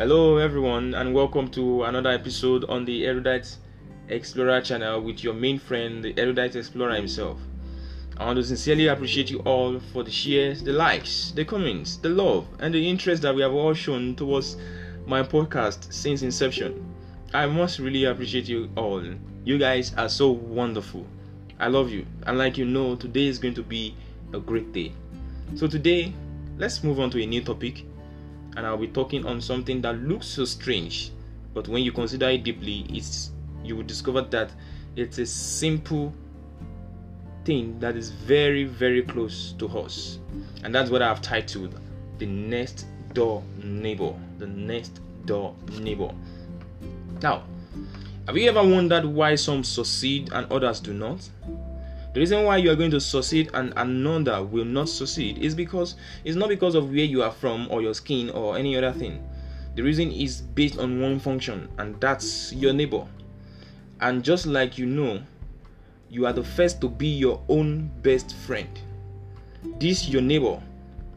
Hello, everyone, and welcome to another episode on the Erudite Explorer channel with your main friend, the Erudite Explorer himself. I want to sincerely appreciate you all for the shares, the likes, the comments, the love, and the interest that we have all shown towards my podcast since inception. I must really appreciate you all. You guys are so wonderful. I love you, and like you know, today is going to be a great day. So, today, let's move on to a new topic and I'll be talking on something that looks so strange, but when you consider it deeply, it's you will discover that it's a simple thing that is very, very close to us. And that's what I've titled the next door neighbor. The next door neighbor. Now, have you ever wondered why some succeed and others do not? The reason why you are going to succeed and another will not succeed is because it's not because of where you are from or your skin or any other thing. The reason is based on one function, and that's your neighbor. And just like you know, you are the first to be your own best friend. This, your neighbor,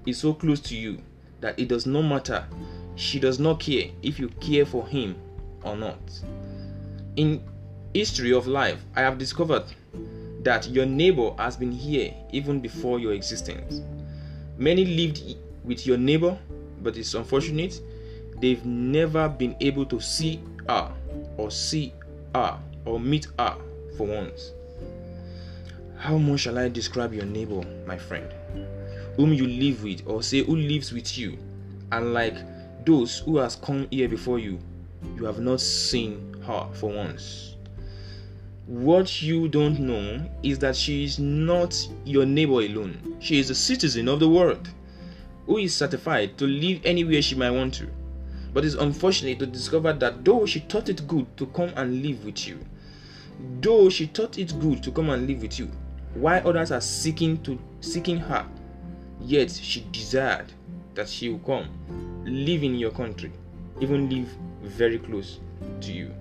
is so close to you that it does not matter. She does not care if you care for him or not. In history of life, I have discovered that your neighbor has been here even before your existence. Many lived with your neighbor, but it's unfortunate they've never been able to see her or see her or meet her for once. How much shall I describe your neighbor, my friend, whom you live with, or say who lives with you, and like those who has come here before you, you have not seen her for once. What you don't know is that she is not your neighbor alone. She is a citizen of the world who is certified to live anywhere she might want to. But it's unfortunate to discover that though she thought it good to come and live with you, though she thought it good to come and live with you, while others are seeking to seeking her, yet she desired that she will come, live in your country, even live very close to you.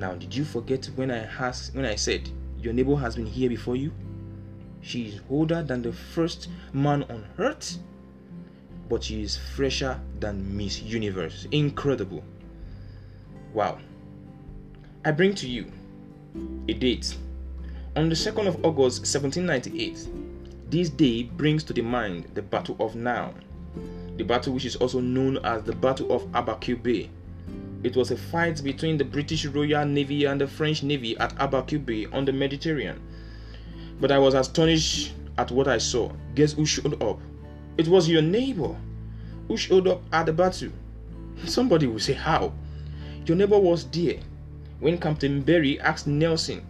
Nile, did you forget when I asked, when I said your neighbor has been here before you? She is older than the first man on earth, but she is fresher than Miss Universe. Incredible. Wow. I bring to you a date. On the 2nd of August 1798, this day brings to the mind the Battle of Now, the battle which is also known as the Battle of Aboukir Bay it was a fight between the British Royal Navy and the French Navy at Bay on the Mediterranean. But I was astonished at what I saw. Guess who showed up? It was your neighbor who showed up at the battle. Somebody will say, How? Your neighbor was there when Captain Berry asked Nelson,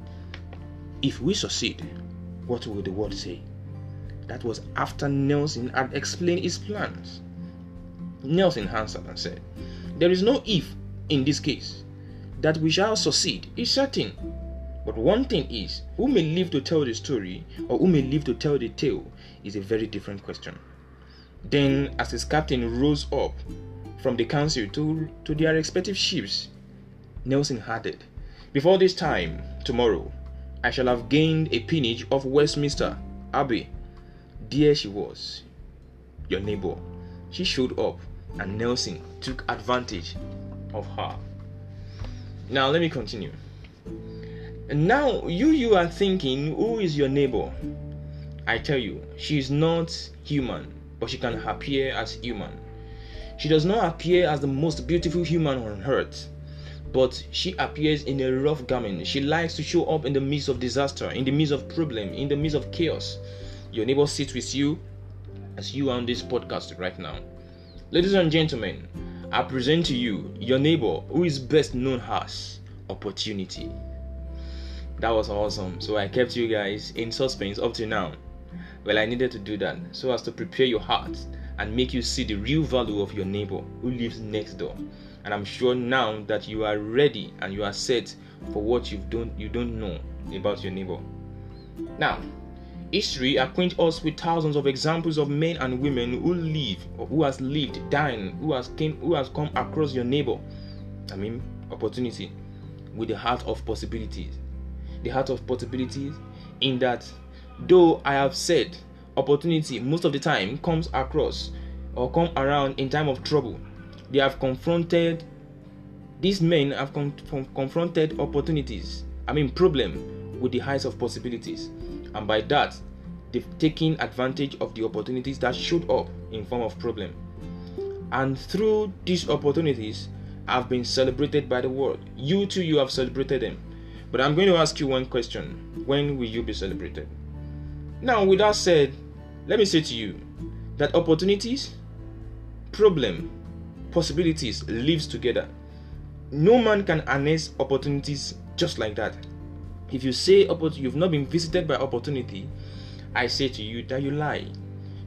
If we succeed, what will the world say? That was after Nelson had explained his plans. Nelson answered and said, There is no if in this case. That we shall succeed is certain. But one thing is, who may live to tell the story or who may live to tell the tale is a very different question. Then, as his captain rose up from the council to, to their respective ships, Nelson added, Before this time, tomorrow, I shall have gained a peerage of Westminster Abbey. There she was, your neighbor. She showed up, and Nelson took advantage of her. Now let me continue. Now you you are thinking, who is your neighbor? I tell you, she is not human, but she can appear as human. She does not appear as the most beautiful human on earth, but she appears in a rough garment. She likes to show up in the midst of disaster, in the midst of problem, in the midst of chaos. Your neighbor sits with you as you are on this podcast right now. Ladies and gentlemen, I present to you your neighbor who is best known as Opportunity. That was awesome. So I kept you guys in suspense up to now. Well, I needed to do that so as to prepare your heart and make you see the real value of your neighbor who lives next door. And I'm sure now that you are ready and you are set for what you don't you don't know about your neighbor. Now, History acquaints us with thousands of examples of men and women who live, who has lived, dying, who has came, who has come across your neighbor. I mean, opportunity, with the heart of possibilities. The heart of possibilities, in that, though I have said, opportunity most of the time comes across or come around in time of trouble. They have confronted, these men have con- confronted opportunities, I mean, problem with the heights of possibilities. And by that, they've taken advantage of the opportunities that showed up in form of problem. And through these opportunities, have been celebrated by the world. You too, you have celebrated them. But I'm going to ask you one question When will you be celebrated? Now, with that said, let me say to you that opportunities, problem, possibilities lives together. No man can harness opportunities just like that. If you say you've not been visited by opportunity, I say to you that you lie.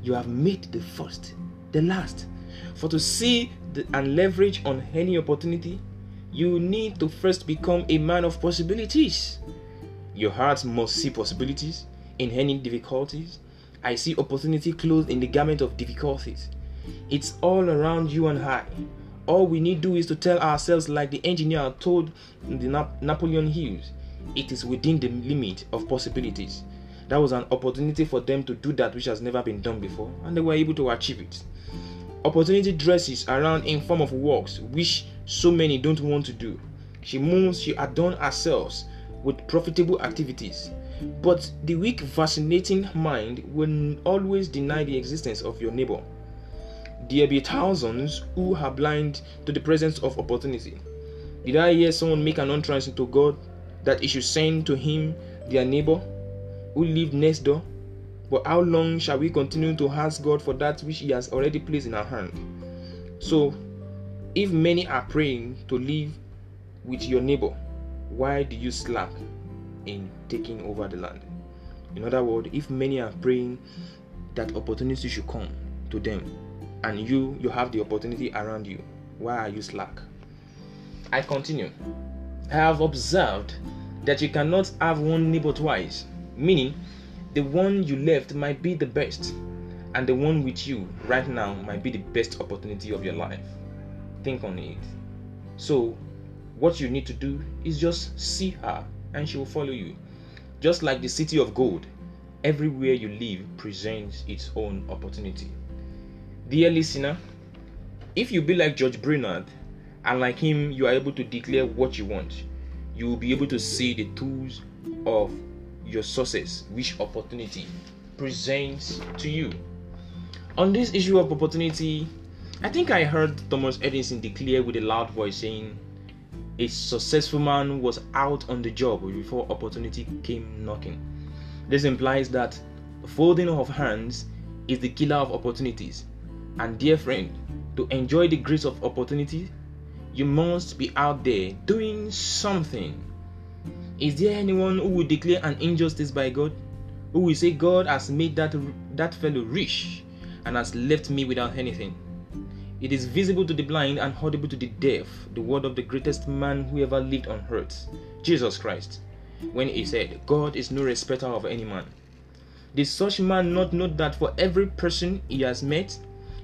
You have made the first, the last. For to see the, and leverage on any opportunity, you need to first become a man of possibilities. Your heart must see possibilities in any difficulties. I see opportunity clothed in the garment of difficulties. It's all around you and I. All we need do is to tell ourselves, like the engineer told the Nap- Napoleon Hills, it is within the limit of possibilities. That was an opportunity for them to do that which has never been done before, and they were able to achieve it. Opportunity dresses around in form of works which so many don't want to do. She moves, she adorns herself with profitable activities. But the weak, fascinating mind will always deny the existence of your neighbor. There be thousands who are blind to the presence of opportunity. Did I hear someone make an entrance into God that he should send to him their neighbor who lived next door? But how long shall we continue to ask God for that which He has already placed in our hand? So, if many are praying to live with your neighbor, why do you slack in taking over the land? In other words, if many are praying that opportunity should come to them, and you you have the opportunity around you, why are you slack? I continue. Have observed that you cannot have one neighbor twice, meaning the one you left might be the best, and the one with you right now might be the best opportunity of your life. Think on it. So, what you need to do is just see her and she will follow you. Just like the city of gold, everywhere you live presents its own opportunity. Dear listener, if you be like George Brainerd and like him, you are able to declare what you want, you will be able to see the tools of your sources, which opportunity presents to you. On this issue of opportunity, I think I heard Thomas Edison declare with a loud voice saying, A successful man was out on the job before opportunity came knocking. This implies that folding of hands is the killer of opportunities. And dear friend, to enjoy the grace of opportunity, you must be out there doing something is there anyone who will declare an injustice by God? Who will say God has made that that fellow rich and has left me without anything? It is visible to the blind and audible to the deaf, the word of the greatest man who ever lived on earth, Jesus Christ, when he said, God is no respecter of any man. Did such man not know that for every person he has met,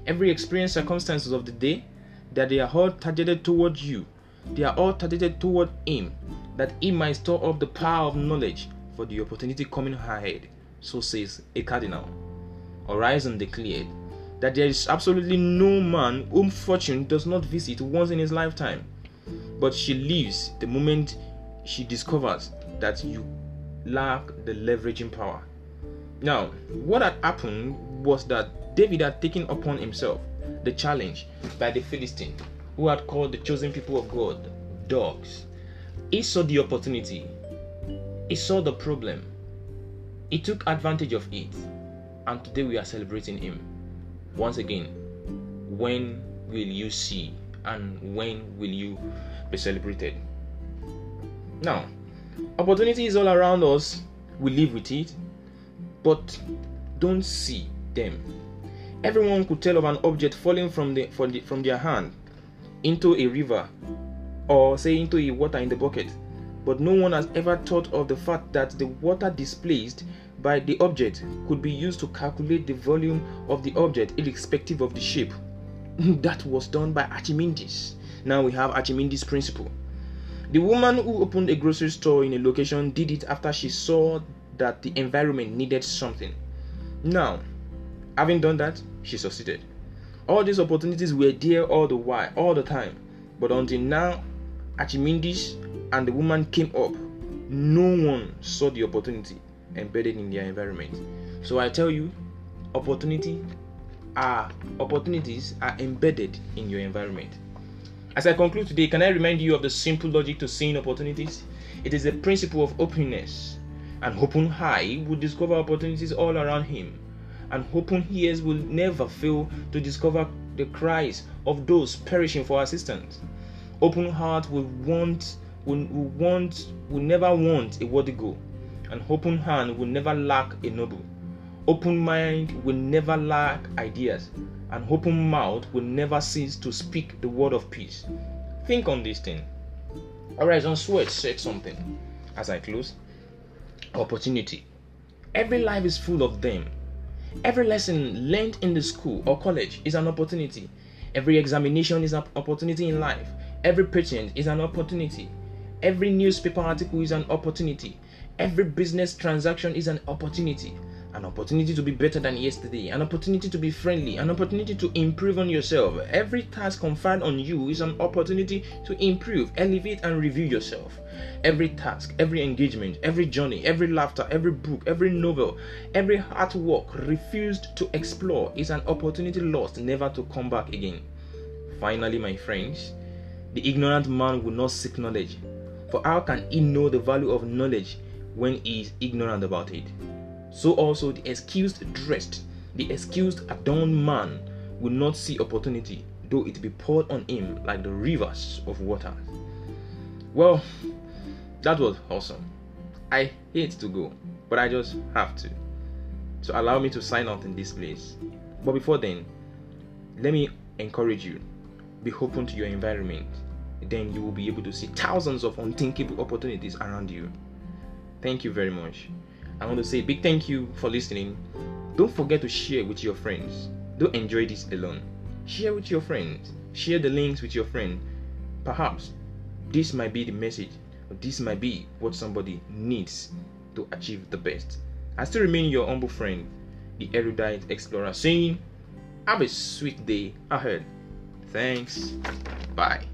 every experience circumstances of the day, that they are all targeted toward you, they are all targeted toward him, that he might store up the power of knowledge for the opportunity coming ahead. So says a cardinal. Orison declared that there is absolutely no man whom fortune does not visit once in his lifetime, but she leaves the moment she discovers that you lack the leveraging power. Now, what had happened was that David had taken upon himself the challenge by the Philistine, who had called the chosen people of God dogs. He saw the opportunity, he saw the problem, he took advantage of it, and today we are celebrating him. Once again, when will you see and when will you be celebrated? Now, opportunity is all around us, we live with it, but don't see them. Everyone could tell of an object falling from, the, from, the, from their hand into a river or say into a water in the bucket. But no one has ever thought of the fact that the water displaced by the object could be used to calculate the volume of the object irrespective of the shape. that was done by Archimedes. Now we have Archimedes' principle. The woman who opened a grocery store in a location did it after she saw that the environment needed something. Now, having done that, she succeeded. All these opportunities were there all the while, all the time. But until now, Archimedes and the woman came up, no one saw the opportunity embedded in their environment. So I tell you, opportunity are opportunities are embedded in your environment. As I conclude today, can I remind you of the simple logic to seeing opportunities? It is the principle of openness. and open eye will discover opportunities all around him. And open ears will never fail to discover the cries of those perishing for assistance. Open heart will want will, want will never want a worthy goal. An open hand will never lack a noble. Open mind will never lack ideas. An open mouth will never cease to speak the word of peace. Think on this thing. Orison Swett said something as I close. Opportunity. Every life is full of them. Every lesson learned in the school or college is an opportunity. Every examination is an opportunity in life. Every patent is an opportunity. Every newspaper article is an opportunity. Every business transaction is an opportunity. An opportunity to be better than yesterday, an opportunity to be friendly, an opportunity to improve on yourself. Every task conferred on you is an opportunity to improve, elevate, and review yourself. Every task, every engagement, every journey, every laughter, every book, every novel, every hard work refused to explore is an opportunity lost, never to come back again. Finally, my friends, the ignorant man will not seek knowledge. For how can he know the value of knowledge when he is ignorant about it. So also the excused dressed, the excused adorned man will not see opportunity, though it be poured on him like the rivers of water. Well, that was awesome. I hate to go, but I just have to. So allow me to sign out in this place. But before then, let me encourage you. Be open to your environment. Then you will be able to see thousands of unthinkable opportunities around you. Thank you very much. I want to say big thank you for listening. Don't forget to share with your friends. Don't enjoy this alone. Share with your friends. Share the links with your friend. Perhaps this might be the message, this might be what somebody needs to achieve the best. I still remain your humble friend, the erudite explorer, saying, Have a sweet day ahead. Thanks. Bye.